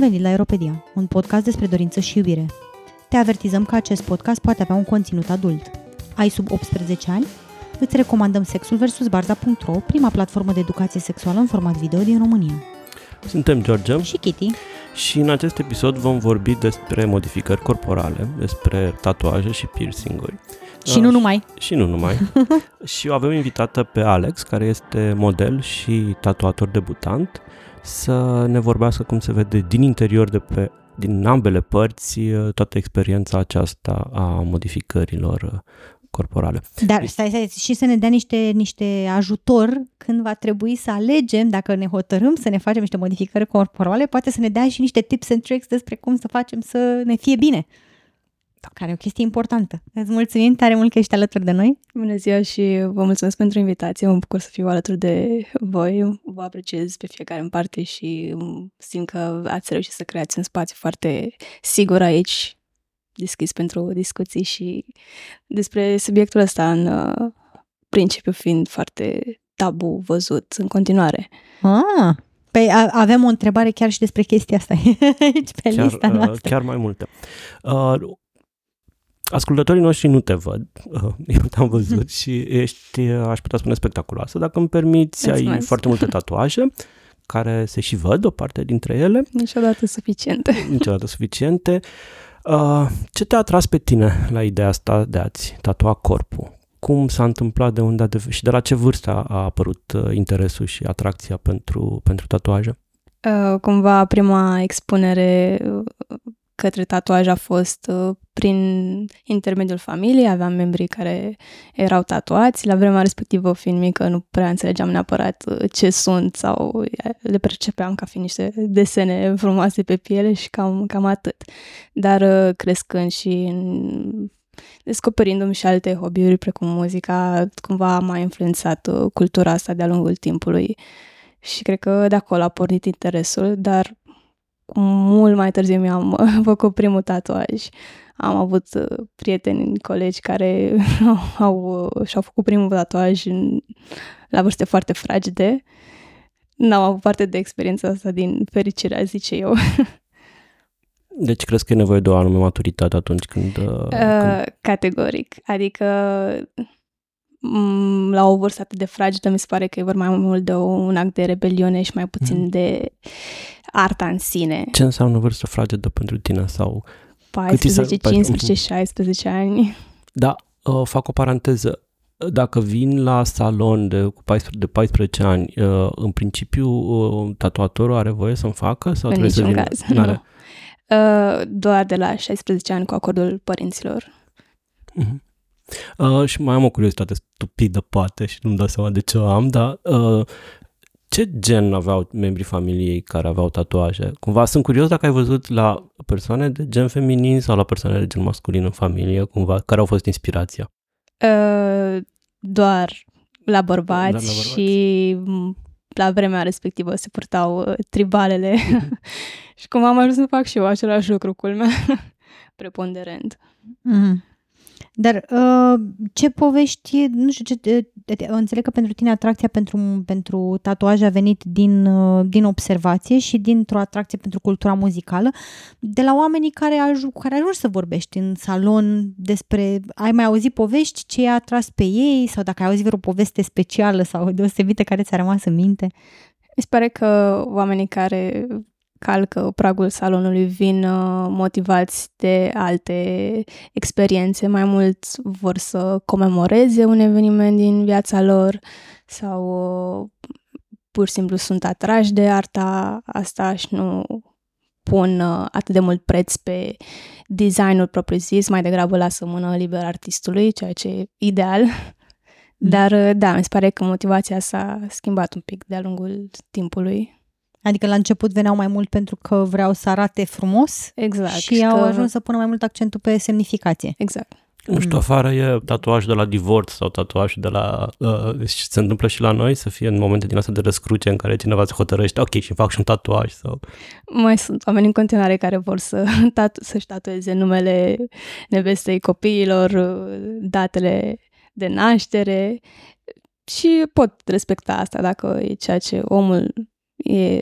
venit la Aeropedia, un podcast despre dorință și iubire. Te avertizăm că acest podcast poate avea un conținut adult. Ai sub 18 ani? Îți recomandăm Sexul vs. Barza.ro, prima platformă de educație sexuală în format video din România. Suntem George Și Kitty. și în acest episod vom vorbi despre modificări corporale, despre tatuaje și piercinguri. Și nu numai. Și nu numai. și o avem invitată pe Alex, care este model și tatuator debutant, să ne vorbească cum se vede din interior, de pe, din ambele părți, toată experiența aceasta a modificărilor corporale. Dar stai, stai, și să ne dea niște, niște ajutor când va trebui să alegem, dacă ne hotărâm să ne facem niște modificări corporale, poate să ne dea și niște tips and tricks despre cum să facem să ne fie bine. Care e o chestie importantă. Îți mulțumim tare mult că ești alături de noi. Bună ziua și vă mulțumesc pentru invitație. Mă bucur să fiu alături de voi. Vă apreciez pe fiecare în parte și simt că ați reușit să creați un spațiu foarte sigur aici, deschis pentru discuții și despre subiectul ăsta în uh, principiu fiind foarte tabu văzut în continuare. Ah, Păi a- avem o întrebare chiar și despre chestia asta aici pe chiar, lista uh, noastră. chiar mai multe. Uh, ascultătorii noștri nu te văd, uh, eu te-am văzut și ești, uh, aș putea spune, spectaculoasă. Dacă îmi permiți, ai Mulțumesc. foarte multe tatuaje care se și văd, o parte dintre ele, Niciodată suficiente. niciodată suficiente. Uh, ce te-a atras pe tine la ideea asta de a-ți tatua corpul? Cum s-a întâmplat, de unde a deve- și de la ce vârstă a, a apărut uh, interesul și atracția pentru, pentru tatuaje? Uh, cumva prima expunere uh, către tatuaj a fost uh, prin intermediul familiei. Aveam membrii care erau tatuați. La vremea respectivă, fiind mică, nu prea înțelegeam neapărat uh, ce sunt sau uh, le percepeam ca fiind niște desene frumoase pe piele și cam, cam atât. Dar uh, crescând și în- descoperindu-mi și alte hobby-uri precum muzica, cumva m-a influențat uh, cultura asta de-a lungul timpului și cred că de acolo a pornit interesul, dar mult mai târziu mi-am făcut primul tatuaj. Am avut uh, prieteni, colegi care au, uh, și-au făcut primul tatuaj în, la vârste foarte fragede. N-am avut parte de experiența asta din fericire, zice eu. Deci crezi că e nevoie de o anume maturitate atunci când... Uh, când... Uh, categoric. Adică m, la o vârstă atât de fragedă mi se pare că e vorba mai mult de un act de rebeliune și mai puțin Mhm. de arta în sine. Ce înseamnă vârstă fragedă pentru tine? sau 14, ți se- 15, 16 ani. Da, uh, fac o paranteză. Dacă vin la salon de, cu 14, de 14 ani, uh, în principiu uh, tatuatorul are voie să-mi facă? Sau în trebuie să niciun vină? caz. N-are. Nu. Uh, doar de la 16 ani cu acordul părinților. Mhm. Uh, și mai am o curiozitate stupidă, poate, și nu-mi dau seama de ce o am, dar uh, ce gen aveau membrii familiei care aveau tatuaje? Cumva sunt curios dacă ai văzut la persoane de gen feminin sau la persoane de gen masculin în familie, cumva, care au fost inspirația. Uh, doar la bărbați, Doar la bărbați. și m, la vremea respectivă se purtau uh, tribalele și cum am ajuns să fac și eu același lucru, culmea, preponderent. Mhm. Dar uh, ce povești, nu știu, ce, te- te- înțeleg că pentru tine atracția pentru, pentru tatuaj a venit din, uh, din observație și dintr-o atracție pentru cultura muzicală, de la oamenii care, aj- cu care ajungi să vorbești în salon despre, ai mai auzit povești, ce i-a atras pe ei sau dacă ai auzit vreo poveste specială sau deosebită care ți-a rămas în minte? Mi se pare că oamenii care calcă pragul salonului vin uh, motivați de alte experiențe, mai mult vor să comemoreze un eveniment din viața lor sau uh, pur și simplu sunt atrași de arta asta și nu pun uh, atât de mult preț pe designul propriu-zis, mai degrabă lasă mână liberă artistului, ceea ce e ideal. Dar, uh, da, mi se pare că motivația s-a schimbat un pic de-a lungul timpului. Adică la început veneau mai mult pentru că vreau să arate frumos Exact. și au că- ajuns să pună mai mult accentul pe semnificație. Exact. Nu știu, afară e tatuaj de la divorț sau tatuaj de la... Uh, și se întâmplă și la noi să fie în momente din astea de răscruce în care cineva se hotărăște, ok, și fac și un tatuaj sau... Mai sunt oameni în continuare care vor să tatu- să-și tatueze numele nevestei copiilor, datele de naștere și pot respecta asta dacă e ceea ce omul e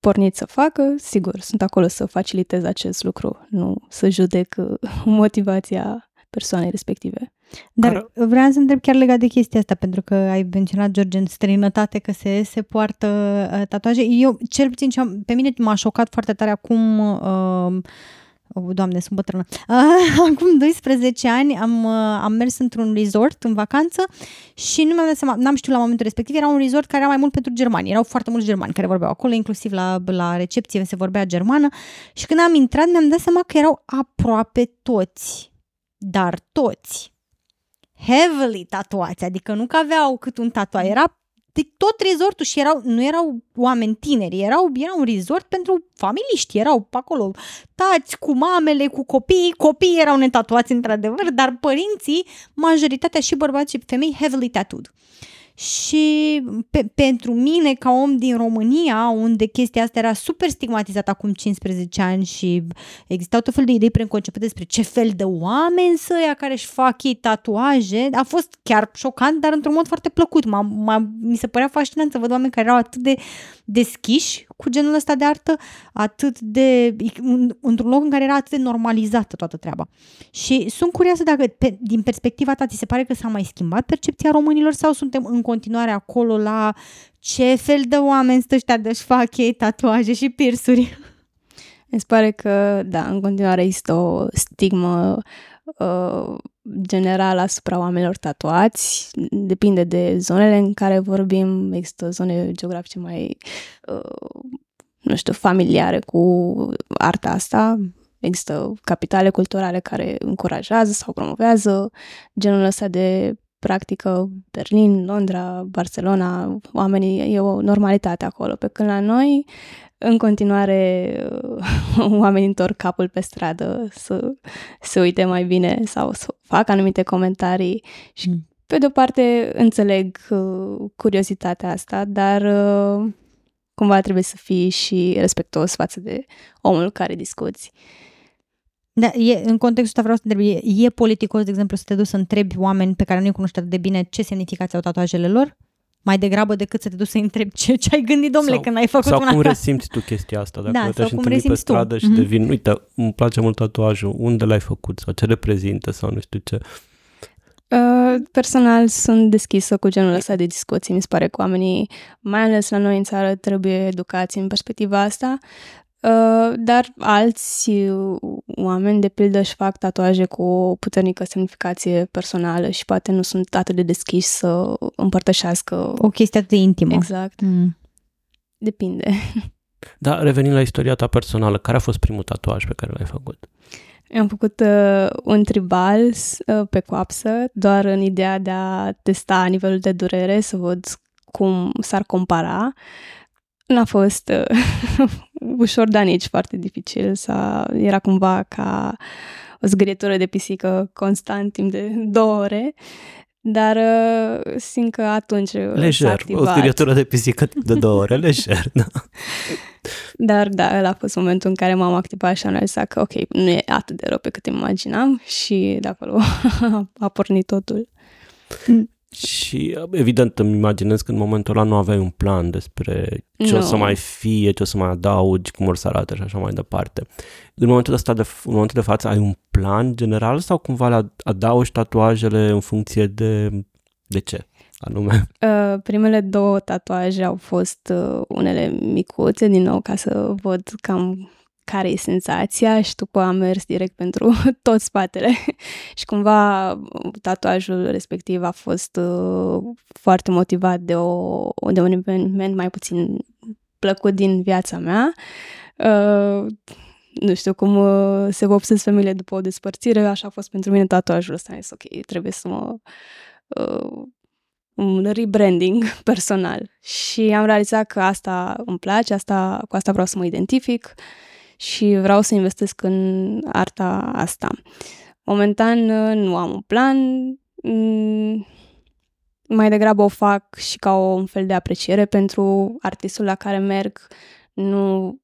pornit să facă, sigur, sunt acolo să facilitez acest lucru, nu să judec uh, motivația persoanei respective. Dar Care... vreau să întreb chiar legat de chestia asta, pentru că ai menționat, George, în străinătate că se, se poartă uh, tatuaje. Eu, cel puțin, ce am, pe mine m-a șocat foarte tare acum... Uh, Oh, doamne, sunt bătrână. Uh, acum 12 ani am, uh, am mers într-un resort în vacanță și nu mi-am dat seama, n-am știut la momentul respectiv, era un resort care era mai mult pentru germani. Erau foarte mulți germani care vorbeau acolo, inclusiv la, la recepție se vorbea germană și când am intrat mi-am dat seama că erau aproape toți, dar toți, heavily tatuați, adică nu că aveau cât un tatuaj, era de tot resortul și erau, nu erau oameni tineri, erau, era un resort pentru familiști, erau pe acolo tați cu mamele, cu copii, copiii erau netatuați într-adevăr, dar părinții, majoritatea și bărbați și femei heavily tattooed. Și pe, pentru mine, ca om din România, unde chestia asta era super stigmatizată acum 15 ani și existau tot fel de idei preconcepute despre ce fel de oameni să ia care își fac ei tatuaje, a fost chiar șocant, dar într-un mod foarte plăcut. M-a, m-a, mi se părea fascinant să văd oameni care erau atât de deschiși cu genul ăsta de artă, atât de... într-un loc în care era atât de normalizată toată treaba. Și sunt curioasă dacă, pe, din perspectiva ta, ți se pare că s-a mai schimbat percepția românilor sau suntem în continuare acolo la ce fel de oameni sunt ăștia de-și fac ei tatuaje și pirsuri? Mi se pare că, da, în continuare există o stigmă uh, generală asupra oamenilor tatuați. Depinde de zonele în care vorbim. Există zone geografice mai, uh, nu știu, familiare cu arta asta. Există capitale culturale care încurajează sau promovează genul ăsta de practică Berlin, Londra, Barcelona, oamenii, e o normalitate acolo. Pe când la noi, în continuare, oamenii întorc capul pe stradă să se uite mai bine sau să facă anumite comentarii și mm. pe de o parte înțeleg uh, curiozitatea asta, dar uh, cumva trebuie să fii și respectuos față de omul care discuți. Da, e, în contextul ăsta vreau să întreb, e, e politicos, de exemplu, să te duci să întrebi oameni pe care nu-i cunoști atât de bine ce semnificație au tatuajele lor? Mai degrabă decât să te duci să întrebi ce, ce ai gândit, domnule, sau, când ai făcut sau una cum resimți tu chestia asta, dacă da, te-aș întâlni pe stradă tu. și mm-hmm. devin, uite, îmi place mult tatuajul, unde l-ai făcut sau ce reprezintă sau nu știu ce. Uh, personal sunt deschisă cu genul ăsta de discuții. Mi se pare că oamenii, mai ales la noi în țară, trebuie educați în perspectiva asta. Uh, dar alți uh, oameni, de pildă, își fac tatuaje cu o puternică semnificație personală și poate nu sunt atât de deschiși să împărtășească... O chestie atât de intimă. Exact. Mm. Depinde. Da, revenind la istoria ta personală, care a fost primul tatuaj pe care l-ai făcut? Am făcut uh, un tribal uh, pe coapsă, doar în ideea de a testa nivelul de durere, să văd cum s-ar compara. N-a fost uh, ușor, dar nici foarte dificil. Să era cumva ca o zgârietură de pisică constant timp de două ore. Dar uh, simt că atunci Lejer, o zgârietură de pisică de două ore, lejer, da. Dar da, ăla a fost momentul în care m-am activat și am realizat că ok, nu e atât de rău pe cât imaginam și de acolo a pornit totul. Mm. Și evident îmi imaginez că în momentul ăla nu aveai un plan despre ce no. o să mai fie, ce o să mai adaugi, cum or să arate și așa mai departe. În momentul ăsta, de, în momentul de față, ai un plan general sau cumva le adaugi tatuajele în funcție de, de ce? anume? Uh, primele două tatuaje au fost uh, unele micuțe, din nou, ca să văd cam care e senzația și după am mers direct pentru tot spatele și cumva tatuajul respectiv a fost uh, foarte motivat de, o, de un eveniment mai puțin plăcut din viața mea. Uh, nu știu cum uh, se vopsesc femeile după o despărțire, așa a fost pentru mine tatuajul ăsta. Am zis, ok, trebuie să mă... Uh, un rebranding personal și am realizat că asta îmi place, asta, cu asta vreau să mă identific și vreau să investesc în arta asta. Momentan nu am un plan, mm, mai degrabă o fac și ca o, un fel de apreciere pentru artistul la care merg. Nu,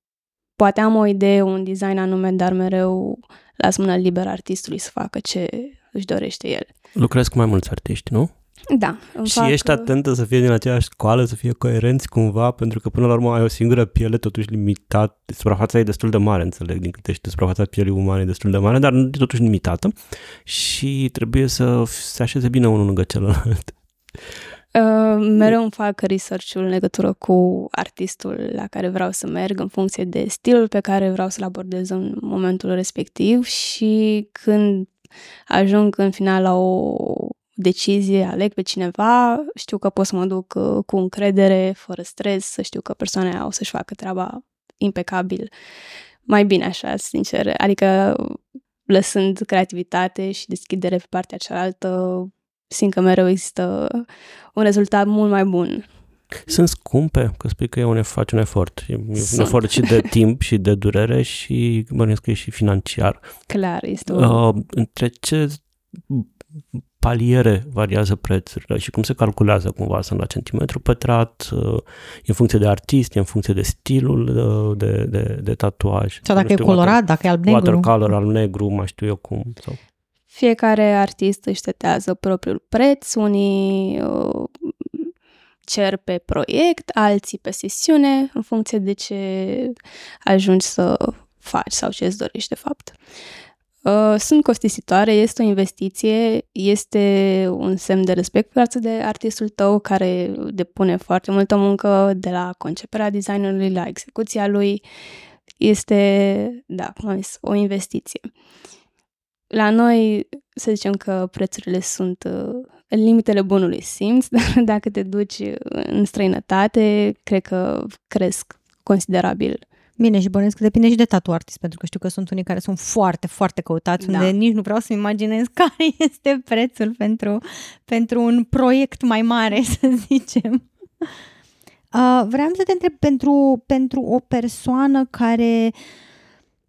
poate am o idee, un design anume, dar mereu las mâna liberă artistului să facă ce își dorește el. Lucrez cu mai mulți artiști, nu? Da. îmi Și fac, ești atentă să fie din aceeași școală, să fie coerenți cumva, pentru că până la urmă ai o singură piele totuși limitat, suprafața e destul de mare, înțeleg, din câte știu, suprafața pielii umane e destul de mare, dar nu e totuși limitată și trebuie să se așeze bine unul lângă celălalt. Uh, mereu îmi fac research-ul în legătură cu artistul la care vreau să merg în funcție de stilul pe care vreau să-l abordez în momentul respectiv și când ajung în final la o decizie, aleg pe cineva, știu că pot să mă duc uh, cu încredere, fără stres, să știu că persoana aia o să-și facă treaba impecabil. Mai bine așa, sincer. Adică lăsând creativitate și deschidere pe partea cealaltă, simt că mereu există un rezultat mult mai bun. Sunt scumpe, că spui că e un, faci un efort. E un Sunt. efort și de timp și de durere și bănuiesc că e și financiar. Clar, este un... Uh, între ce paliere variază prețurile și cum se calculează cumva? Sunt la centimetru pătrat, uh, e în funcție de artist, e în funcție de stilul uh, de, de, de tatuaj. Sau dacă Nu e știu, colorat, dacă e alb-negru. Watercolor, al negru, mai știu eu cum. Sau... Fiecare artist își setează propriul preț, unii uh, cer pe proiect, alții pe sesiune, în funcție de ce ajungi să faci sau ce îți dorești de fapt. Uh, Sunt costisitoare, este o investiție, este un semn de respect față de artistul tău care depune foarte multă muncă de la conceperea designului la execuția lui. Este, da, cum am zis, o investiție. La noi, să zicem că prețurile sunt uh, în limitele bunului simț, dar dacă te duci în străinătate, cred că cresc considerabil. Bine, și bănuiesc că depinde și de tatu artist, pentru că știu că sunt unii care sunt foarte, foarte căutați, Da. unde nici nu vreau să-mi imaginez care este prețul pentru, pentru un proiect mai mare, să zicem. Uh, vreau să te întreb pentru, pentru o persoană care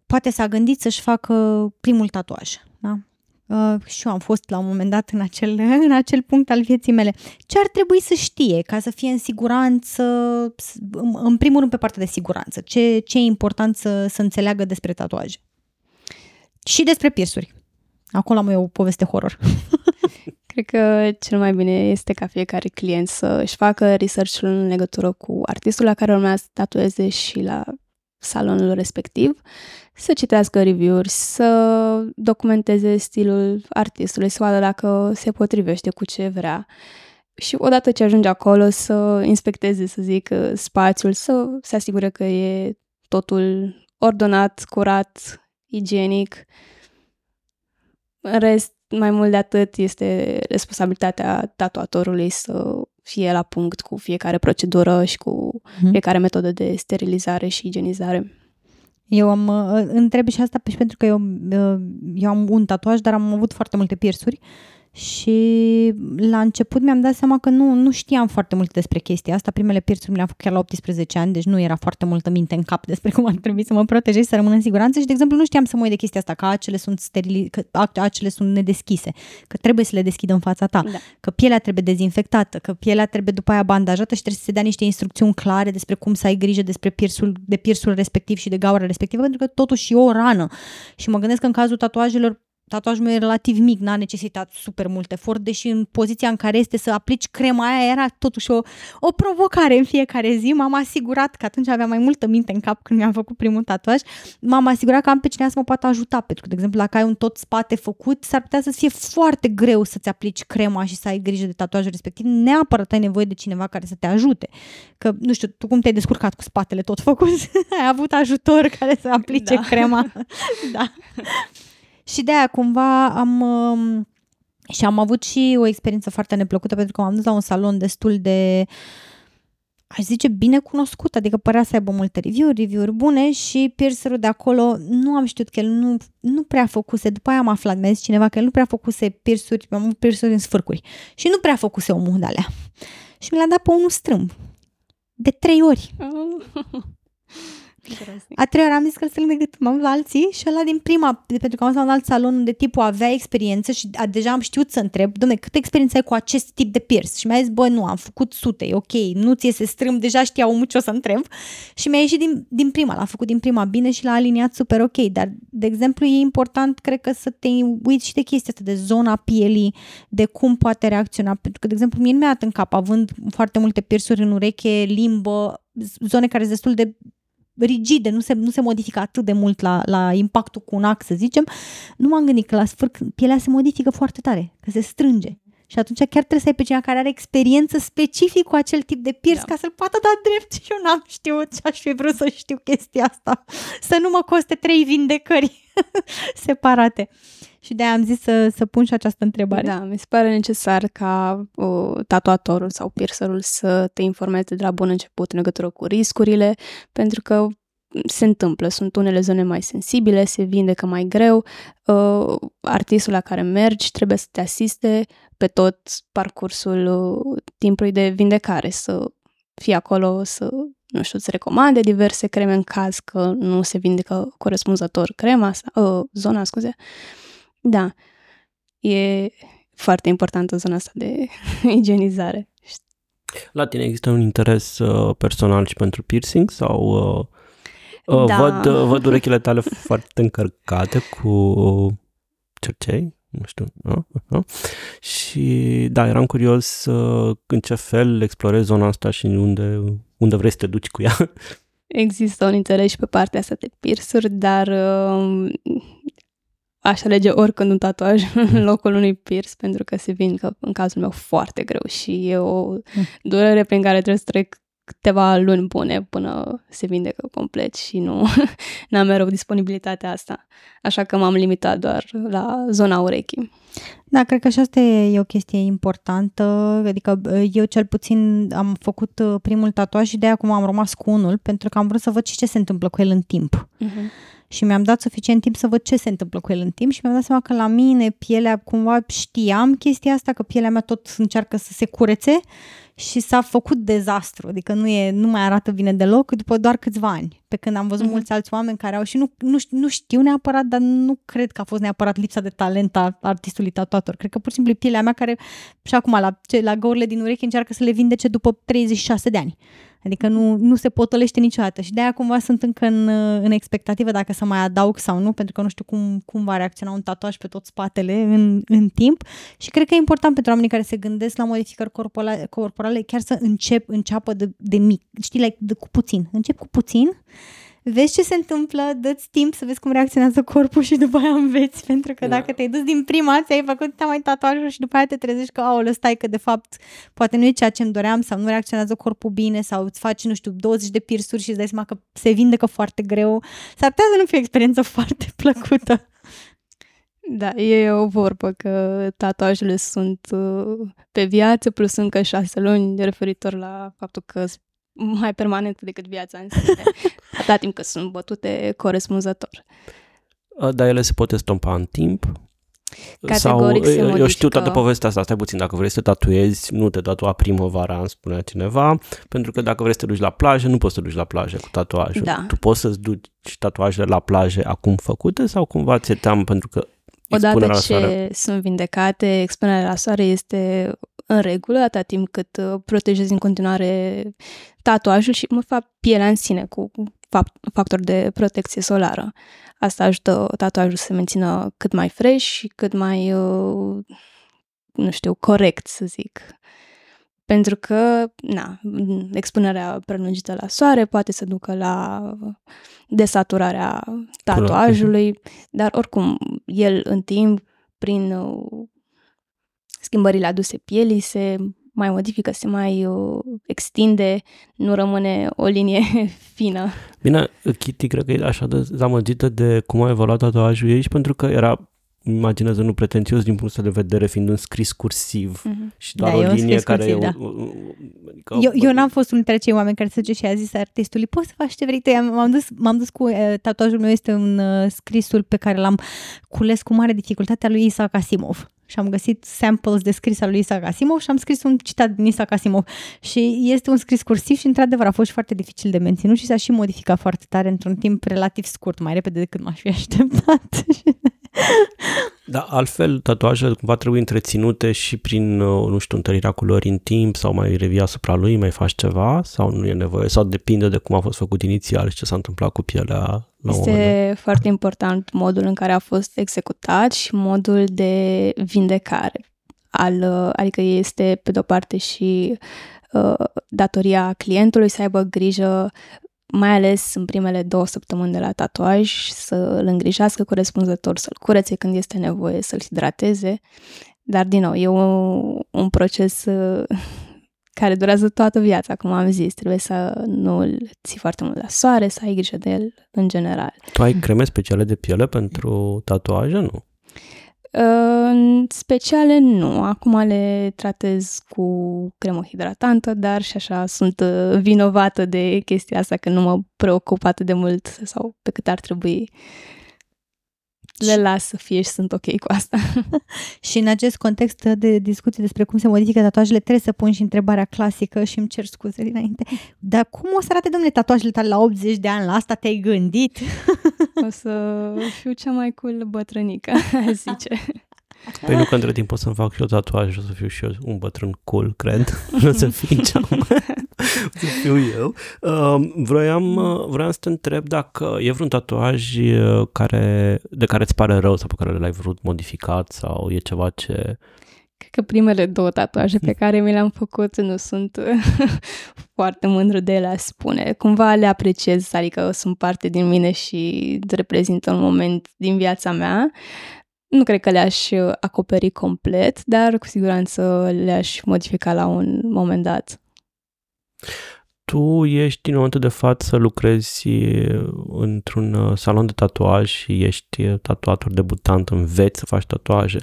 poate s-a gândit să-și facă primul tatuaj, da? Uh, și eu am fost la un moment dat în acel, în acel punct al vieții mele. Ce ar trebui să știe ca să fie în siguranță, s- în, în primul rând pe partea de siguranță? Ce, ce e important să, să înțeleagă despre tatuaje? Și despre piersuri. Acolo am eu o poveste horror. Cred că cel mai bine este ca fiecare client să își facă research-ul în legătură cu artistul la care urmează să tatueze și la salonul respectiv, să citească review-uri, să documenteze stilul artistului, să vadă dacă se potrivește cu ce vrea. Și odată ce ajunge acolo să inspecteze, să zic, spațiul, să se asigure că e totul ordonat, curat, igienic. În rest, mai mult de atât, este responsabilitatea tatuatorului să fie la punct cu fiecare procedură și cu Mhm. fiecare metodă de sterilizare și igienizare. Eu am, uh, întreb și asta și pentru că eu, uh, eu am un tatuaj, dar am avut foarte multe piersuri și la început mi-am dat seama că nu, nu știam foarte mult despre chestia asta. Primele piersuri mi le-am făcut chiar la 18 ani, deci nu era foarte multă minte în cap despre cum ar trebui să mă protejez și să rămân în siguranță și, de exemplu, nu știam să mă uit de chestia asta, că acele sunt sterili, că acele sunt nedeschise, că trebuie să le deschid în fața ta, Da. că pielea trebuie dezinfectată, că pielea trebuie după aia bandajată și trebuie să se dea niște instrucțiuni clare despre cum să ai grijă despre piersul, de piersul respectiv și de gaura respectivă, pentru că totuși e o rană. Și mă gândesc că în cazul tatuajelor tatuajul meu e relativ mic, n-a necesitat super mult efort, deși în poziția în care este să aplici crema aia era totuși o, o provocare în fiecare zi. M-am asigurat că atunci aveam mai multă minte în cap când mi-am făcut primul tatuaj. M-am asigurat că am pe cineva să mă poată ajuta, pentru că, de exemplu, dacă ai un tot spate făcut, s-ar putea să fie foarte greu să-ți aplici crema și să ai grijă de tatuajul respectiv. Neapărat ai nevoie de cineva care să te ajute. Că, nu știu, tu cum te-ai descurcat cu spatele tot făcut? ai avut ajutor care să aplice Da. crema? da. Și de aia cumva am... um, Și am avut și o experiență foarte neplăcută pentru că m-am dus la un salon destul de aș zice bine cunoscut, adică părea să aibă multe review-uri, review-uri bune și piercerul de acolo nu am știut că el nu, nu prea făcuse, după aia am aflat, mi-a zis cineva că el nu prea făcuse piercuri, am avut piercuri în sfârcuri și nu prea făcuse omul de alea. Și mi l-a dat pe unul strâmb, de trei ori. A treia oară am zis că îl strâng decât m-am la alții și ăla din prima, pentru că am fost la un alt salon unde tipul avea experiență și a, deja am știut să întreb, domne, câtă experiență ai cu acest tip de pierce? Și mi-a zis, bă, nu, am făcut sute, e ok, nu ți se strâm, deja știau mult ce o să întreb. Și mi-a ieșit din, din prima, l-a făcut din prima bine și l-a aliniat super ok, dar, de exemplu, e important, cred că, să te uiți și de chestia asta, de zona pielii, de cum poate reacționa, pentru că, de exemplu, mie nu mi-a dat în cap, având foarte multe piersuri în ureche, limbă, zone care sunt destul de rigide, nu se, nu se modifică atât de mult la, la impactul cu un ax, să zicem, nu m-am gândit că la sfârșit pielea se modifică foarte tare, că se strânge. Și atunci chiar trebuie să ai pe cineva care are experiență specific cu acel tip de pierce da. ca să-l poată da drept și eu n-am știut și aș fi vrut să știu chestia asta. Să nu mă coste trei vindecări separate. Și de-aia am zis să, să pun și această întrebare. Da, mi se pare necesar ca o, tatuatorul sau piercerul să te informeze de la bun început în legătură cu riscurile, pentru că se întâmplă, sunt unele zone mai sensibile, se vindecă mai greu, uh, artistul la care mergi trebuie să te asiste pe tot parcursul uh, timpului de vindecare, să fie acolo, să, nu știu, să recomande diverse creme în caz că nu se vindecă corespunzător crema, uh, zona, scuze. Da, e foarte importantă zona asta de igienizare. La tine există un interes uh, personal și pentru piercing sau uh, uh, da. văd, uh, văd urechile tale foarte încărcate cu cercei? Nu știu, nu? Nu? Și da, eram curios uh, în ce fel explorezi zona asta și unde, unde vrei să te duci cu ea. Există un interes și pe partea asta de piercuri, dar uh, aș alege oricând un tatuaj în locul unui pierce pentru că se vin că în cazul meu foarte greu și e o mm. durere prin care trebuie să trec câteva luni bune până se vindecă complet și nu am mereu disponibilitatea asta. Așa că m-am limitat doar la zona urechii. Da, cred că și asta e o chestie importantă, adică eu cel puțin am făcut uh, primul tatuaj și de acum am rămas cu unul pentru că am vrut să văd și ce se întâmplă cu el în timp. Uh-huh și mi-am dat suficient timp să văd ce se întâmplă cu el în timp și mi-am dat seama că la mine pielea, cumva știam chestia asta, că pielea mea tot încearcă să se curețe și s-a făcut dezastru, adică nu, e, nu mai arată bine deloc după doar câțiva ani. Pe când am văzut mm-hmm. mulți alți oameni care au și nu, nu, nu știu neapărat, dar nu cred că a fost neapărat lipsa de talent a artistului tatuator. Cred că pur și simplu pielea mea care și acum la, la găurile din ureche încearcă să le vindece după 36 de ani. Adică nu, nu se potolește niciodată. Și de-aia cumva sunt încă în, în expectativă dacă să mai adaug sau nu, pentru că nu știu cum, cum va reacționa un tatuaj pe tot spatele în, în timp. Și cred că e important pentru oamenii care se gândesc la modificări corporale, corporale chiar să încep, înceapă de, de mic, știi, like, de, cu puțin. Încep cu puțin vezi ce se întâmplă, dă-ți timp să vezi cum reacționează corpul și după aia înveți, pentru că da. dacă te-ai dus din prima, ți-ai făcut mai tatuajul și după aia te trezești că, aoleu, stai că de fapt poate nu e ceea ce îmi doream sau nu reacționează corpul bine sau îți faci, nu știu, 20 de pirsuri și îți dai seama că se vindecă foarte greu. S-ar putea să nu fie o experiență foarte plăcută. Da, e o vorbă că tatuajele sunt uh, pe viață plus încă șase luni referitor la faptul că mai permanentă decât viața în sine, atâta timp că sunt bătute corespunzător. Dar ele se pot estompa în timp? Categoric Sau, se modifică. Eu știu toată povestea asta, stai puțin, dacă vrei să te tatuezi, nu te tatua primăvara, îmi spunea cineva, pentru că dacă vrei să te duci la plajă, nu poți să te duci la plajă cu tatuajul. Da. Tu poți să-ți duci tatuajele la plajă acum făcute sau cumva ți-e teamă pentru că Odată ce soare? sunt vindecate, expunerea la soare este în regulă, atâta timp cât uh, protejezi în continuare tatuajul și, mă fapt, pielea în sine cu factor de protecție solară. Asta ajută tatuajul să se mențină cât mai fresh și cât mai, uh, nu știu, corect, să zic. Pentru că, na, expunerea prelungită la soare poate să ducă la desaturarea tatuajului, dar oricum, el în timp, prin uh, schimbările aduse pielii, se mai modifică, se mai uh, extinde, nu rămâne o linie fină. Bine, Kitty cred că e așa de zamăgită de cum a evoluat tatuajul ei și pentru că era imaginează nu pretențios din punctul de vedere fiind un scris cursiv mm-hmm. și doar da, o linie care cursiv, e... Da. Adică, eu, eu n-am fost unul dintre cei oameni care se duce și a zis artistului, poți să faci ce vrei tu? M-am dus, m-am dus cu uh, tatuajul meu, este un uh, scrisul pe care l-am cules cu mare dificultate a lui Isaac Asimov și am găsit samples de scris al lui Isaac Asimov și am scris un citat din Isaac Asimov. Și este un scris cursiv și într-adevăr a fost foarte dificil de menținut și s-a și modificat foarte tare într-un timp relativ scurt, mai repede decât m-aș fi așteptat. Da, altfel, tatuajele cumva trebuie întreținute și prin, uh, nu știu, întărirea culorii în timp sau mai revii asupra lui, mai faci ceva sau nu e nevoie? Sau depinde de cum a fost făcut inițial și ce s-a întâmplat cu pielea la Este foarte important modul în care a fost executat și modul de vindecare. Al, uh, adică este, pe de-o parte, și uh, datoria clientului să aibă grijă mai ales în primele două săptămâni de la tatuaj, să îl îngrijească corespunzător, să-l curețe când este nevoie, să-l hidrateze. Dar, din nou, e un, un proces uh, care durează toată viața, cum am zis. Trebuie să nu îl ții foarte mult la soare, să ai grijă de el în general. Tu ai creme speciale de piele pentru tatuaje, nu? În speciale nu. Acum le tratez cu cremă hidratantă, dar și așa sunt uh, vinovată de chestia asta că nu mă preocup atât de mult sau pe cât ar trebui. Le las să fie și sunt ok cu asta. și în acest context de discuție despre cum se modifică tatuajele, trebuie să pun și întrebarea clasică și îmi cer scuze dinainte. Dar cum o să arate, domnule, tatuajele tale la 80 de ani? La asta te-ai gândit? O să fiu cea mai cool bătrânică, zice. Păi nu că între timp o să-mi fac și eu tatuaj, o să fiu și eu un bătrân cool, cred. Nu o să fii cea mai... o să fiu eu. Uh, vroiam, uh, vroiam să te întreb dacă e vreun tatuaj uh, care, de care îți pare rău sau pe care l-ai vrut modificat sau e ceva ce... Cred că primele două tatuaje pe care mi le-am făcut nu sunt foarte mândră de ele, aș spune. Cumva le apreciez, adică sunt parte din mine și reprezintă un moment din viața mea. Nu cred că le-aș uh, acoperi complet, dar cu siguranță le-aș modifica la un moment dat. Tu ești în momentul de față, lucrezi uh, într-un uh, salon de tatuaj și ești tatuator debutant, înveți să faci tatuaje.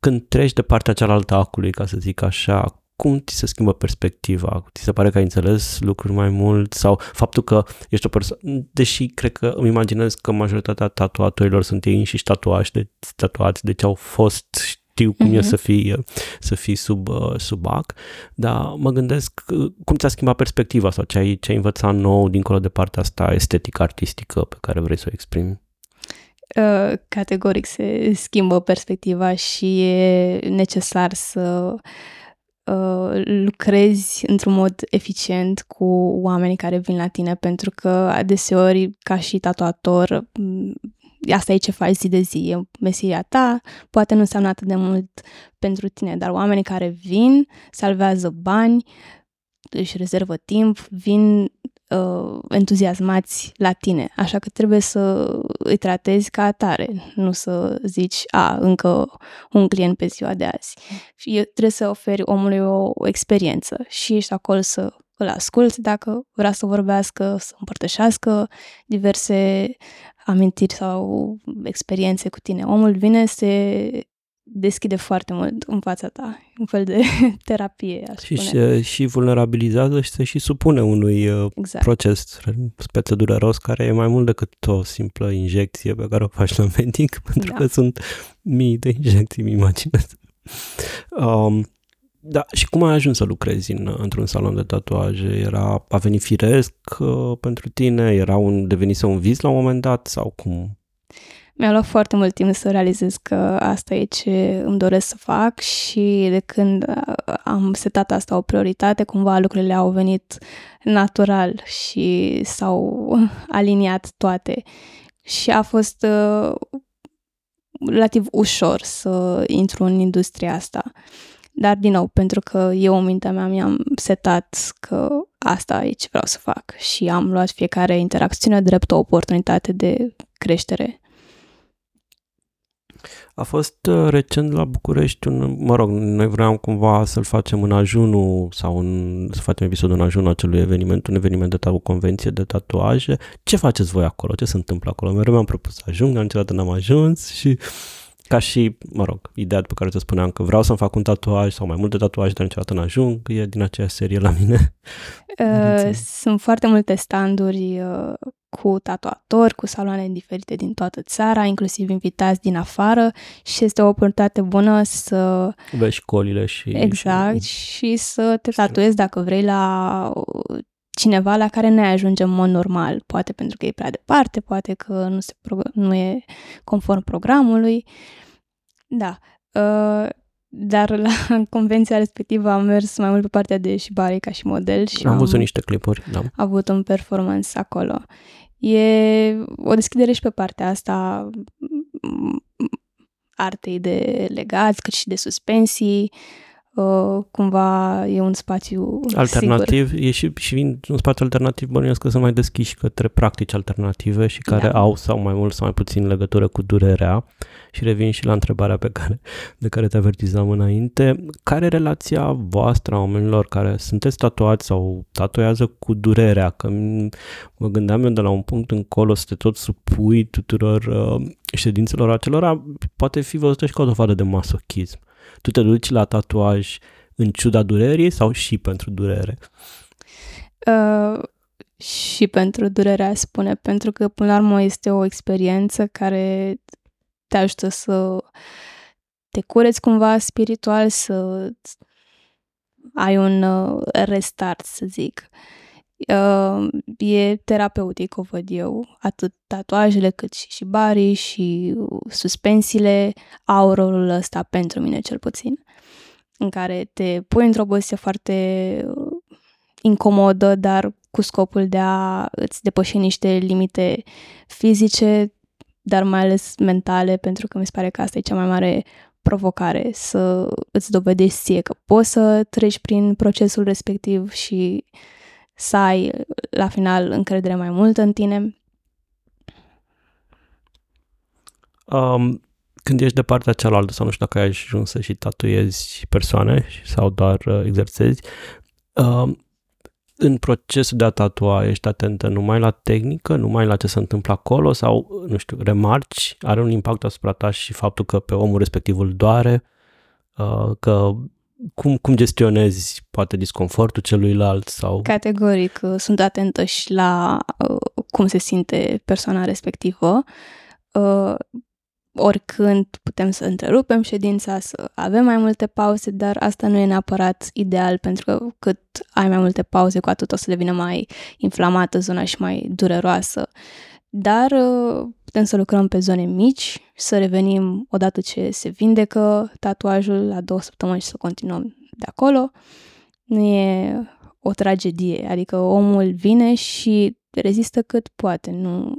Când treci de partea cealaltă a acului, ca să zic așa, cum ți se schimbă perspectiva? Ți se pare că ai înțeles lucruri mai mult? Sau faptul că ești o persoană, deși cred că îmi imaginez că majoritatea tatuatorilor sunt ei și tatuați, de, tatuați, deci au fost, știu cum mm-hmm. e mhm. să fii, să fii sub, uh, sub ac, dar mă gândesc cum ți-a schimbat perspectiva sau ce ai, ce ai învățat nou dincolo de partea asta estetică, artistică pe care vrei să o exprimi? Uh, categoric se schimbă perspectiva și e necesar să Uh, lucrezi într-un mod eficient cu oamenii care vin la tine, pentru că adeseori, ca și tatuator, mm, asta e ce faci zi de zi, e meseria ta, poate nu înseamnă atât de mult pentru tine, dar oamenii care vin salvează bani, își rezervă timp, vin uh, entuziasmați la tine, așa că trebuie să îi tratezi ca atare, nu să zici, a, încă un client pe ziua de azi. Și trebuie să oferi omului o, o experiență și ești acolo să îl asculți dacă vrea să vorbească, să împărtășească diverse amintiri sau experiențe cu tine. Omul vine, se deschide foarte mult în fața ta, un fel de terapie, aș și, spune. Și, și vulnerabilizează și se și supune unui uh, exact. proces speță dureros care e mai mult decât o simplă injecție pe care o faci la medic, pentru da. că sunt mii de injecții, mi imaginez. Um, da, și cum ai ajuns să lucrezi în, într-un salon de tatuaje? Era, a venit firesc uh, pentru tine? Era un, devenise un vis la un moment dat sau cum? Mi-a luat foarte mult timp să realizez că asta e ce îmi doresc să fac și de când uh, am setat asta o prioritate, cumva lucrurile au venit natural și s-au aliniat toate. Și a fost uh, relativ ușor să intru în industria asta. Dar, din nou, pentru că eu în mintea mea mi-am setat că asta e ce vreau să fac și am luat fiecare interacțiune drept o oportunitate de creștere a fost uh, recent la București un, mă rog, noi vreau cumva să-l facem în ajunul sau în, să facem episodul în ajunul acelui eveniment, un eveniment de tatu, convenție de tatuaje. Ce faceți voi acolo? Ce se întâmplă acolo? Mereu mi-am propus să ajung, dar niciodată n-am ajuns și ca și, mă rog, ideea pe care ți spuneam că vreau să-mi fac un tatuaj sau mai multe tatuaje, dar niciodată n-ajung, e din aceeași serie la mine. Uh, sunt foarte multe standuri uh, cu tatuatori, cu saloane diferite din toată țara, inclusiv invitați din afară și este o oportunitate bună să... Vezi școlile și... Exact, și, și să te tatuezi dacă vrei la cineva la care ne ajunge în mod normal, poate pentru că e prea departe, poate că nu, se nu e conform programului. Da. Uh, dar la convenția respectivă am mers mai mult pe partea de shibari ca și model și am, am văzut niște clipuri, da. avut un performance acolo. E o deschidere și pe partea asta artei de legați, cât și de suspensii, uh, cumva e un spațiu alternativ, sigur. e și, și vin un spațiu alternativ, bănuiesc că sunt mai deschiși către practici alternative și care da. au sau mai mult sau mai puțin legătură cu durerea și revin și la întrebarea pe care, de care te avertizam înainte. Care e relația voastră a oamenilor care sunteți tatuați sau tatuează cu durerea? Că mă gândeam eu de la un punct încolo să te tot supui tuturor uh, ședințelor acelora, poate fi văzută și ca o dovadă de masochism. Tu te duci la tatuaj în ciuda durerii sau și pentru durere? Uh, și pentru durerea, spune, pentru că până la urmă este o experiență care te ajută să te cureți cumva spiritual, să ai un uh, restart, să zic. Uh, e terapeutic, o văd eu, atât tatuajele cât și, și barii și suspensiile au rolul ăsta pentru mine cel puțin, în care te pui într-o poziție foarte uh, incomodă, dar cu scopul de a îți depăși niște limite fizice, dar mai ales mentale, pentru că mi se pare că asta e cea mai mare provocare, să îți dovedești ție că poți să treci prin procesul respectiv și să ai la final încredere mai multă în tine. Um, când ești de partea cealaltă sau nu știu dacă ai ajuns să și tatuezi persoane sau doar uh, exersezi, um, în procesul de a tatua ești atentă numai la tehnică, numai la ce se întâmplă acolo sau, nu știu, remarci, are un impact asupra ta și faptul că pe omul respectiv îl doare, uh, că cum, cum gestionezi poate disconfortul celuilalt sau... Categoric, uh, sunt atentă și la uh, cum se simte persoana respectivă. Uh, oricând putem să întrerupem ședința, să avem mai multe pauze, dar asta nu e neapărat ideal, pentru că cât ai mai multe pauze, cu atât o să devină mai inflamată zona și mai dureroasă. Dar uh, putem să lucrăm pe zone mici, să revenim odată ce se vindecă tatuajul la două săptămâni și să continuăm de acolo. Nu e o tragedie, adică omul vine și rezistă cât poate, nu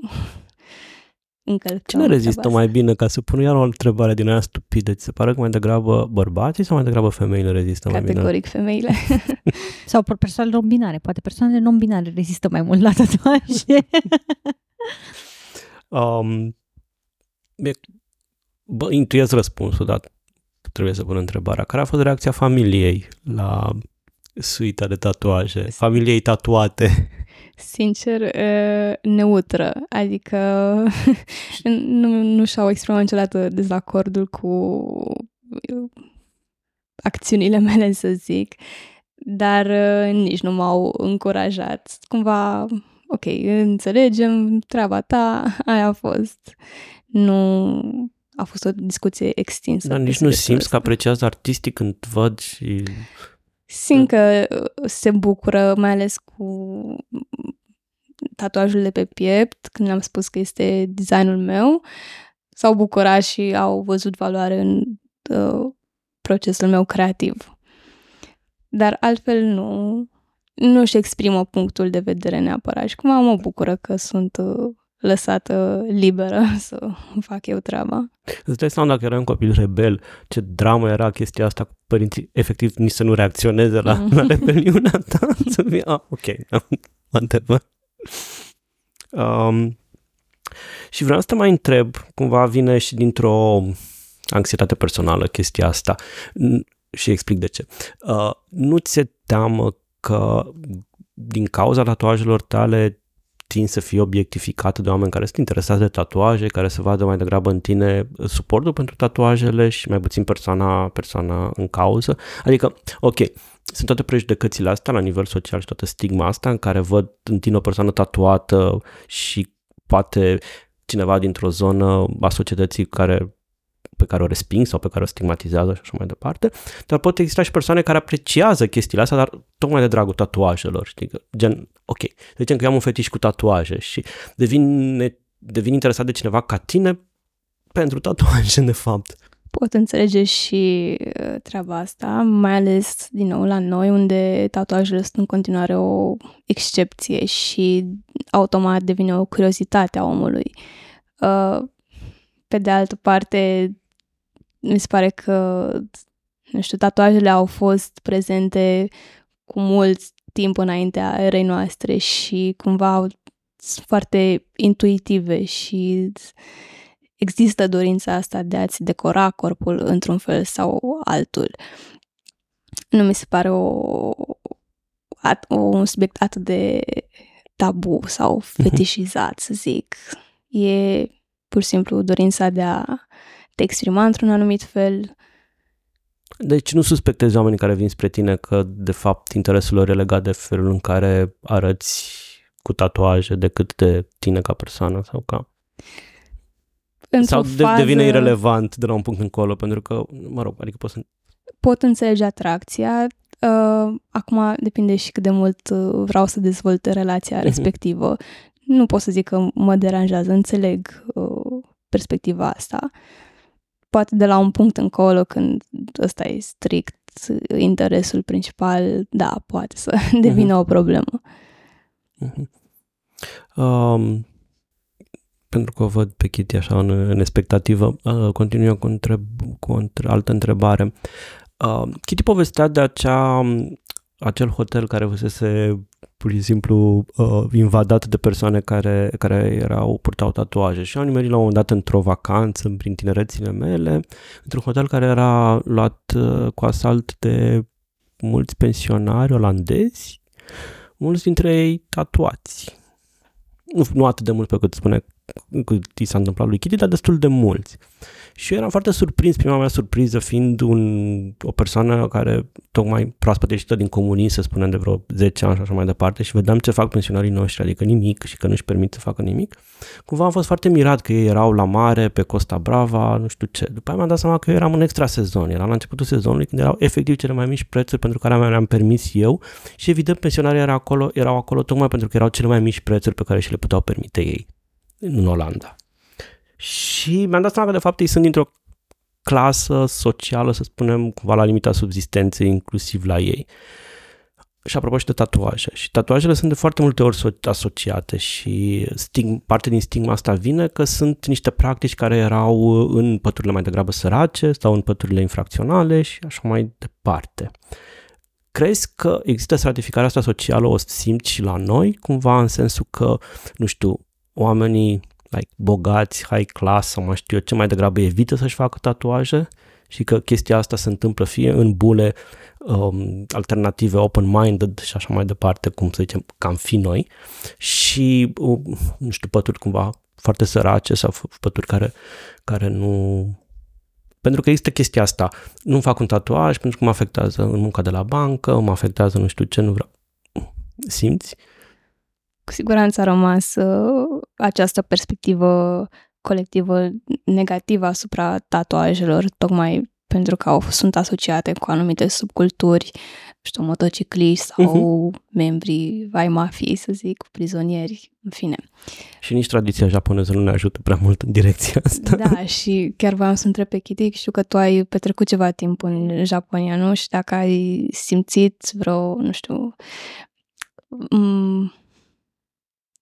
încălcăm. Cine rezistă mai bine, ca să pun iar o întrebare din aia stupidă? Ți se pare că mai degrabă bărbații sau mai degrabă femeile rezistă Categoric mai bine? femeile. sau persoanele non-binare. Poate persoanele non-binare rezistă mai mult la tatuaje. um, e, bă, intuiesc răspunsul, dar trebuie să pun întrebarea. Care a fost reacția familiei la suita de tatuaje? Familiei tatuate? sincer, neutră. Adică nu, nu și-au exprimat niciodată dezacordul cu acțiunile mele, să zic, dar nici nu m-au încurajat. Cumva, ok, înțelegem, treaba ta, aia a fost. Nu a fost o discuție extinsă. Dar nici nu simți că apreciază artistic când văd și Simt că uh, se bucură, mai ales cu tatuajul de pe piept, când am spus că este designul meu. S-au bucurat și au văzut valoare în uh, procesul meu creativ. Dar altfel nu, nu-și exprimă punctul de vedere neapărat și cumva mă bucură că sunt uh, lăsată liberă să fac eu treaba. Îți dai seama dacă era un copil rebel, ce dramă era chestia asta cu părinții efectiv nici să nu reacționeze la, mm. la rebeliunea ta, să fie, ah, ok, whatever. Um, și vreau să te mai întreb, cumva vine și dintr-o anxietate personală chestia asta și explic de ce. Uh, nu ți se teamă că din cauza tatuajelor tale tin să fie obiectificată de oameni care sunt interesați de tatuaje, care să vadă mai degrabă în tine suportul pentru tatuajele și mai puțin persoana, persoana în cauză. Adică, ok, sunt toate prejudecățile astea la nivel social și toată stigma asta în care văd în tine o persoană tatuată și poate cineva dintr-o zonă a societății care pe care o resping sau pe care o stigmatizează și așa mai departe, dar pot exista și persoane care apreciază chestiile astea, dar tocmai de dragul tatuajelor, știi, gen, ok, zicem că eu am un fetiș cu tatuaje și devin, devin interesat de cineva ca tine pentru tatuaje, de fapt. Pot înțelege și uh, treaba asta, mai ales, din nou, la noi, unde tatuajele sunt în continuare o excepție și automat devine o curiozitate a omului. Uh, pe de altă parte, mi se pare că, nu știu, tatuajele au fost prezente cu mult timp înaintea erei noastre și cumva au, sunt foarte intuitive și există dorința asta de a-ți decora corpul într-un fel sau altul. Nu mi se pare o, at, o, un subiect atât de tabu sau mhm. fetișizat, să zic. E pur și simplu dorința de a te exprima într-un anumit fel. Deci nu suspectezi oamenii care vin spre tine că de fapt interesul lor e legat de felul în care arăți cu tatuaje decât de tine ca persoană sau ca... Într-o sau de, fază... devine irelevant de la un punct încolo, pentru că, mă rog, adică pot să... Pot înțelege atracția, uh, acum depinde și cât de mult uh, vreau să dezvolt relația mhm. respectivă. Nu pot să zic că mă deranjează, înțeleg uh, perspectiva asta poate de la un punct încolo, când ăsta e strict interesul principal, da, poate să devină uh-huh. o problemă. Uh-huh. Um, pentru că o văd pe Kitty așa în, în expectativă, uh, continuă cu, întreb, cu o între, altă întrebare. Uh, Kitty povestea de acea, acel hotel care fusese pur și simplu uh, invadat de persoane care, care erau, purtau tatuaje și am nimerit la un moment dat într-o vacanță prin tinerețile mele, într-un hotel care era luat uh, cu asalt de mulți pensionari olandezi, mulți dintre ei tatuați. Nu, nu atât de mult pe cât spune cât i s-a întâmplat lui Kitty, dar destul de mulți. Și eu eram foarte surprins, prima mea surpriză fiind un, o persoană care tocmai proaspăt ieșită din comunism, să spunem, de vreo 10 ani și așa mai departe și vedeam ce fac pensionarii noștri, adică nimic și că nu-și permit să facă nimic. Cumva am fost foarte mirat că ei erau la mare, pe Costa Brava, nu știu ce. După aia mi-am dat seama că eu eram în extra sezon, eram la începutul sezonului când erau efectiv cele mai mici prețuri pentru care mi-am permis eu și evident pensionarii erau acolo, erau acolo tocmai pentru că erau cele mai mici prețuri pe care și le puteau permite ei în Olanda. Și mi-am dat seama că de fapt ei sunt dintr-o clasă socială, să spunem, cumva la limita subzistenței, inclusiv la ei. Și apropo și de tatuaje. Și tatuajele sunt de foarte multe ori asociate și stig, parte din stigma asta vine că sunt niște practici care erau în păturile mai degrabă sărace sau în păturile infracționale și așa mai departe. Crezi că există stratificarea asta socială, o simți și la noi, cumva în sensul că, nu știu, oamenii like, bogați, high class sau mai știu eu ce mai degrabă evită să-și facă tatuaje și că chestia asta se întâmplă fie în bule um, alternative, open-minded și așa mai departe, cum să zicem, cam fi noi și, uh, nu știu, pături cumva foarte sărace sau pături care, care nu... Pentru că există chestia asta, nu fac un tatuaj pentru că mă afectează în munca de la bancă, mă afectează nu știu ce, nu vreau. Simți? cu siguranță a rămas uh, această perspectivă colectivă negativă asupra tatuajelor, tocmai pentru că au, sunt asociate cu anumite subculturi, știu, motocicliști sau uh-huh. membrii vai mafiei, să zic, prizonieri, în fine. Și nici tradiția japoneză nu ne ajută prea mult în direcția asta. Da, și chiar vreau să întreb pe Kitty, știu că tu ai petrecut ceva timp în Japonia, nu? Și dacă ai simțit vreo, nu știu, m-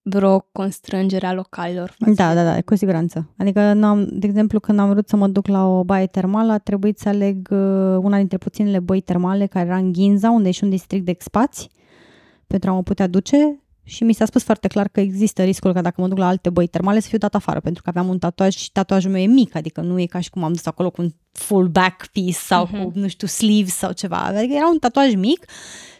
vreo constrângere a localilor. Da, da, da, cu siguranță. Adică, n-am, de exemplu, când am vrut să mă duc la o baie termală, a trebuit să aleg uh, una dintre puținele băi termale care era în Ginza, unde e și un district de expați, pentru a mă putea duce și mi s-a spus foarte clar că există riscul că dacă mă duc la alte băi termale să fiu dat afară, pentru că aveam un tatuaj și tatuajul meu e mic, adică nu e ca și cum am dus acolo cu un full back piece sau uh-huh. cu, mhm. nu știu, sleeves sau ceva. Adică era un tatuaj mic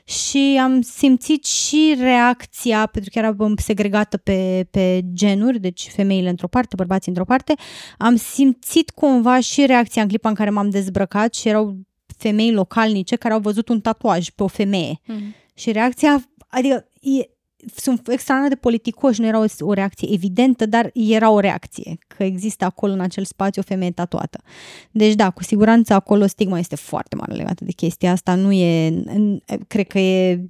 și am simțit și reacția, pentru că era segregată pe, pe genuri, deci femeile într-o parte, bărbații într-o parte, am simțit cumva și reacția în clipa în care m-am dezbrăcat și erau femei localnice care au văzut un tatuaj pe o femeie. Mm. Și reacția, adică e, sunt extraordinar de politicoși, nu era o, o reacție evidentă, dar era o reacție, că există acolo în acel spațiu o femeie tatuată. Deci da, cu siguranță acolo stigma este foarte mare legată de chestia asta, nu e, cred că e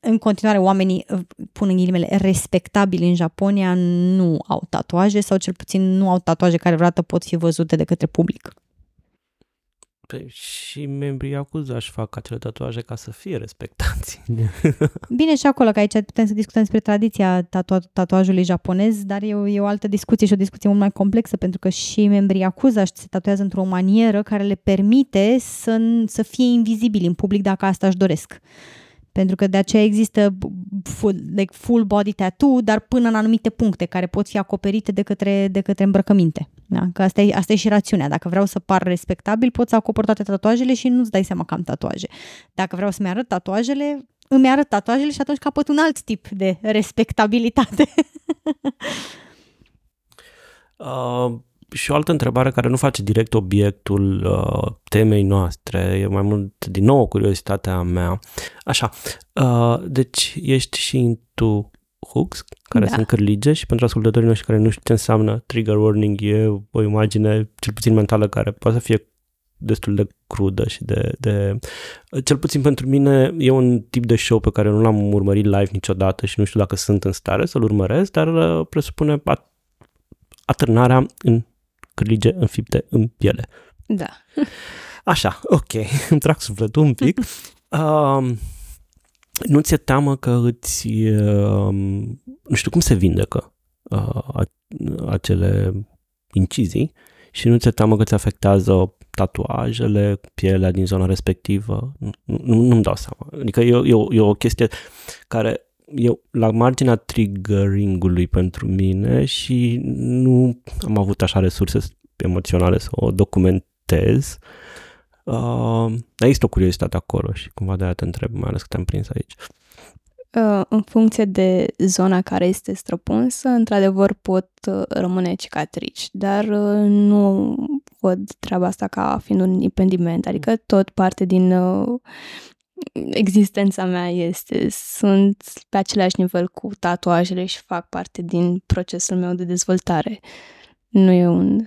în continuare oamenii, pun în ghilimele, respectabili în Japonia nu au tatuaje sau cel puțin nu au tatuaje care vreodată pot fi văzute de către public. Păi și membrii Yakuza își fac acele tatuaje ca să fie respectați. Bine și acolo, că aici putem să discutăm despre tradiția tatu- tatuajului japonez, dar e o, e o altă discuție și o discuție mult mai complexă, pentru că și membrii Yakuza se tatuează într-o manieră care le permite să, să fie invizibili în public dacă asta își doresc. Pentru că de aceea există full, like full body tattoo, dar până în anumite puncte care pot fi acoperite de către, de către îmbrăcăminte. Da? Că asta e, asta e și rațiunea. Dacă vreau să par respectabil, pot să acopăr toate tatuajele și nu-ți dai seama că am tatuaje. Dacă vreau să-mi arăt tatuajele, îmi arăt tatuajele și atunci capăt un alt tip de respectabilitate. uh, și o altă întrebare care nu face direct obiectul uh, temei noastre, e mai mult din nou curiozitatea mea. Așa, uh, deci ești și into hooks, care da. sunt cârlige și pentru ascultătorii noștri care nu știu ce înseamnă trigger warning, e o imagine cel puțin mentală care poate să fie destul de crudă și de, de... Cel puțin pentru mine e un tip de show pe care nu l-am urmărit live niciodată și nu știu dacă sunt în stare să-l urmăresc, dar uh, presupune atârnarea în cârlige înfipte în piele. Da. Așa, ok, îmi trag sufletul un pic. Uh, nu ți-e teamă că îți, uh, nu știu cum se vindecă uh, acele incizii și nu ți-e teamă că îți afectează tatuajele, pielea din zona respectivă? Nu, nu, nu-mi dau seama. Adică e, e, o, e o chestie care eu la marginea triggering-ului pentru mine și nu am avut așa resurse emoționale să o documentez. Uh, există o curiozitate acolo și cumva de aia te întreb, mai ales că te-am prins aici. Uh, în funcție de zona care este străpunsă, într-adevăr pot uh, rămâne cicatrici, dar uh, nu văd treaba asta ca fiind un impediment, adică tot parte din uh, existența mea este, sunt pe același nivel cu tatuajele și fac parte din procesul meu de dezvoltare. Nu e un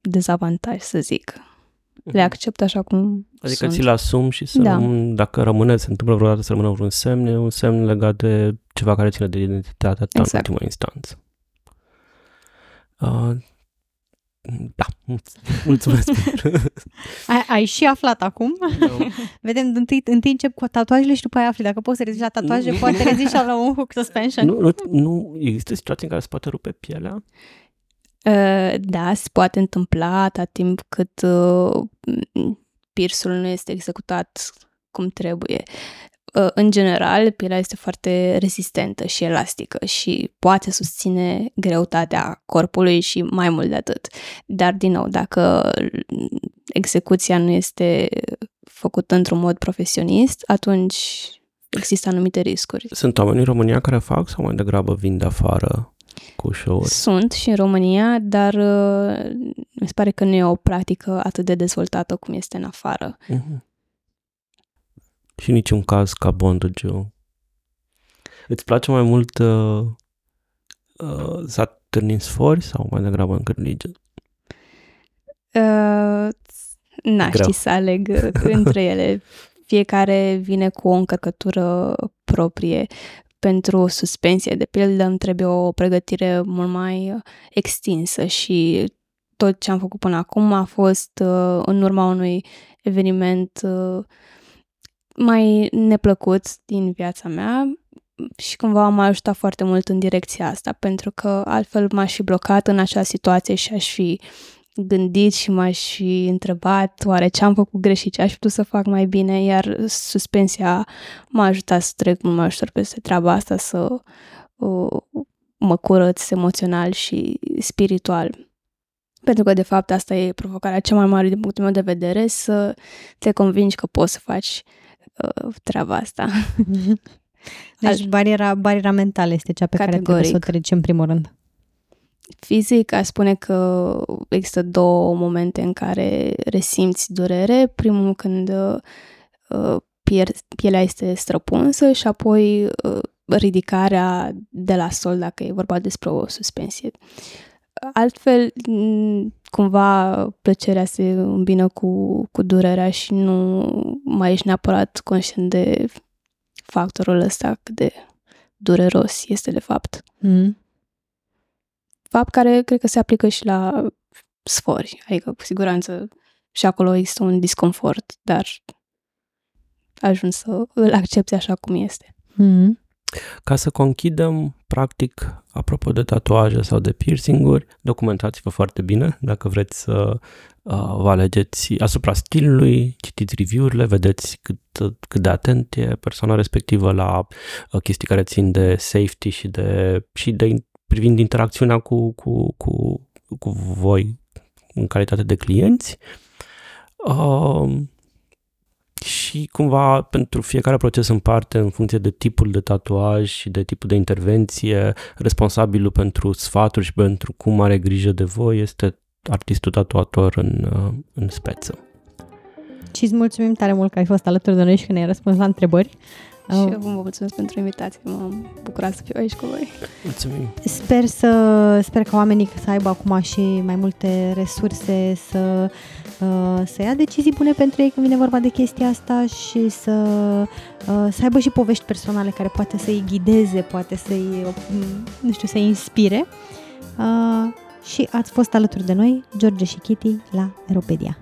dezavantaj, să zic. Le mhm. accept așa cum Adică sunt. ți le asum și să da. rămân, dacă rămâne, se întâmplă vreodată să rămână vreun semn, e un semn legat de ceva care ține de identitatea ta exact. în ultima instanță. Uh, da, mulțumesc. ai, ai și aflat acum? No. Vedem, întâi, întâi încep cu tatuajele și după aia afli. Dacă poți să rezici la tatuaje, nu, poate rezici la un hook suspension. Nu, nu, nu, există situații în care se poate rupe pielea? Uh, da, se poate întâmpla atât timp cât uh, piersul nu este executat cum trebuie. Uh, în general, pielea este foarte rezistentă și elastică și poate susține greutatea corpului și mai mult de atât. Dar, din nou, dacă execuția nu este făcută într-un mod profesionist, atunci există anumite riscuri. Sunt oameni în România care fac sau mai degrabă vin de afară cu show Sunt și în România, dar uh, mi se pare că nu e o practică atât de dezvoltată cum este în afară. Uh-huh. Și niciun caz ca bondage Îți place mai mult uh, uh, să atârni sfori sau mai degrabă în cârlige? Uh, n-aș ști să aleg uh, între ele. Fiecare vine cu o încărcătură proprie pentru suspensie, de pildă, îmi trebuie o pregătire mult mai uh, extinsă și tot ce am făcut până acum a fost uh, în urma unui eveniment uh, mai neplăcut din viața mea și cumva m-a ajutat foarte mult în direcția asta, pentru că altfel m-aș fi blocat în acea situație și aș fi gândit și m-aș fi întrebat oare ce am făcut greșit, ce aș putut să fac mai bine, iar suspensia m-a ajutat să trec mult mai ușor peste treaba asta, să uh, mă curăț emoțional și spiritual. Pentru că, de fapt, asta e provocarea cea mai mare din punctul meu de vedere, să te convingi că poți să faci uh, treaba asta. Deci bariera, bariera mentală este cea pe Categoric. care trebuie să o trecem în primul rând. Fizic, aș spune că există două momente în care resimți durere. Primul când uh, pielea este străpunsă și apoi uh, ridicarea de la sol, dacă e vorba despre o suspensie. Altfel, cumva plăcerea se îmbină cu, cu durerea și nu mai ești neapărat conștient de factorul ăsta cât de dureros este de fapt. Mm. Fapt care cred că se aplică și la sfori, adică cu siguranță și acolo există un disconfort, dar ajung să îl accepti așa cum este. Mm. Ca să conchidem, practic, apropo de tatuaje sau de piercing-uri, documentați-vă foarte bine dacă vreți să uh, vă alegeți asupra stilului, citiți review-urile, vedeți cât, cât de atent e persoana respectivă la uh, chestii care țin de safety și de, și de privind interacțiunea cu, cu, cu, cu voi în calitate de clienți. Uh, și cumva pentru fiecare proces în parte, în funcție de tipul de tatuaj și de tipul de intervenție, responsabilul pentru sfaturi și pentru cum are grijă de voi este artistul tatuator în, uh, în speță. Și îți mulțumim tare mult că ai fost alături de noi și că ne-ai răspuns la întrebări. Și eu vă mulțumesc pentru invitație, m-am bucurat să fiu aici cu voi. Mulțumim! Sper, să, sper că oamenii să aibă acum și mai multe resurse să, uh, să ia decizii bune pentru ei când vine vorba de chestia asta și să, uh, să aibă și povești personale care poate să-i ghideze, poate să-i, nu știu, să-i inspire. Uh, și ați fost alături de noi, George și Kitty, la Aeropedia.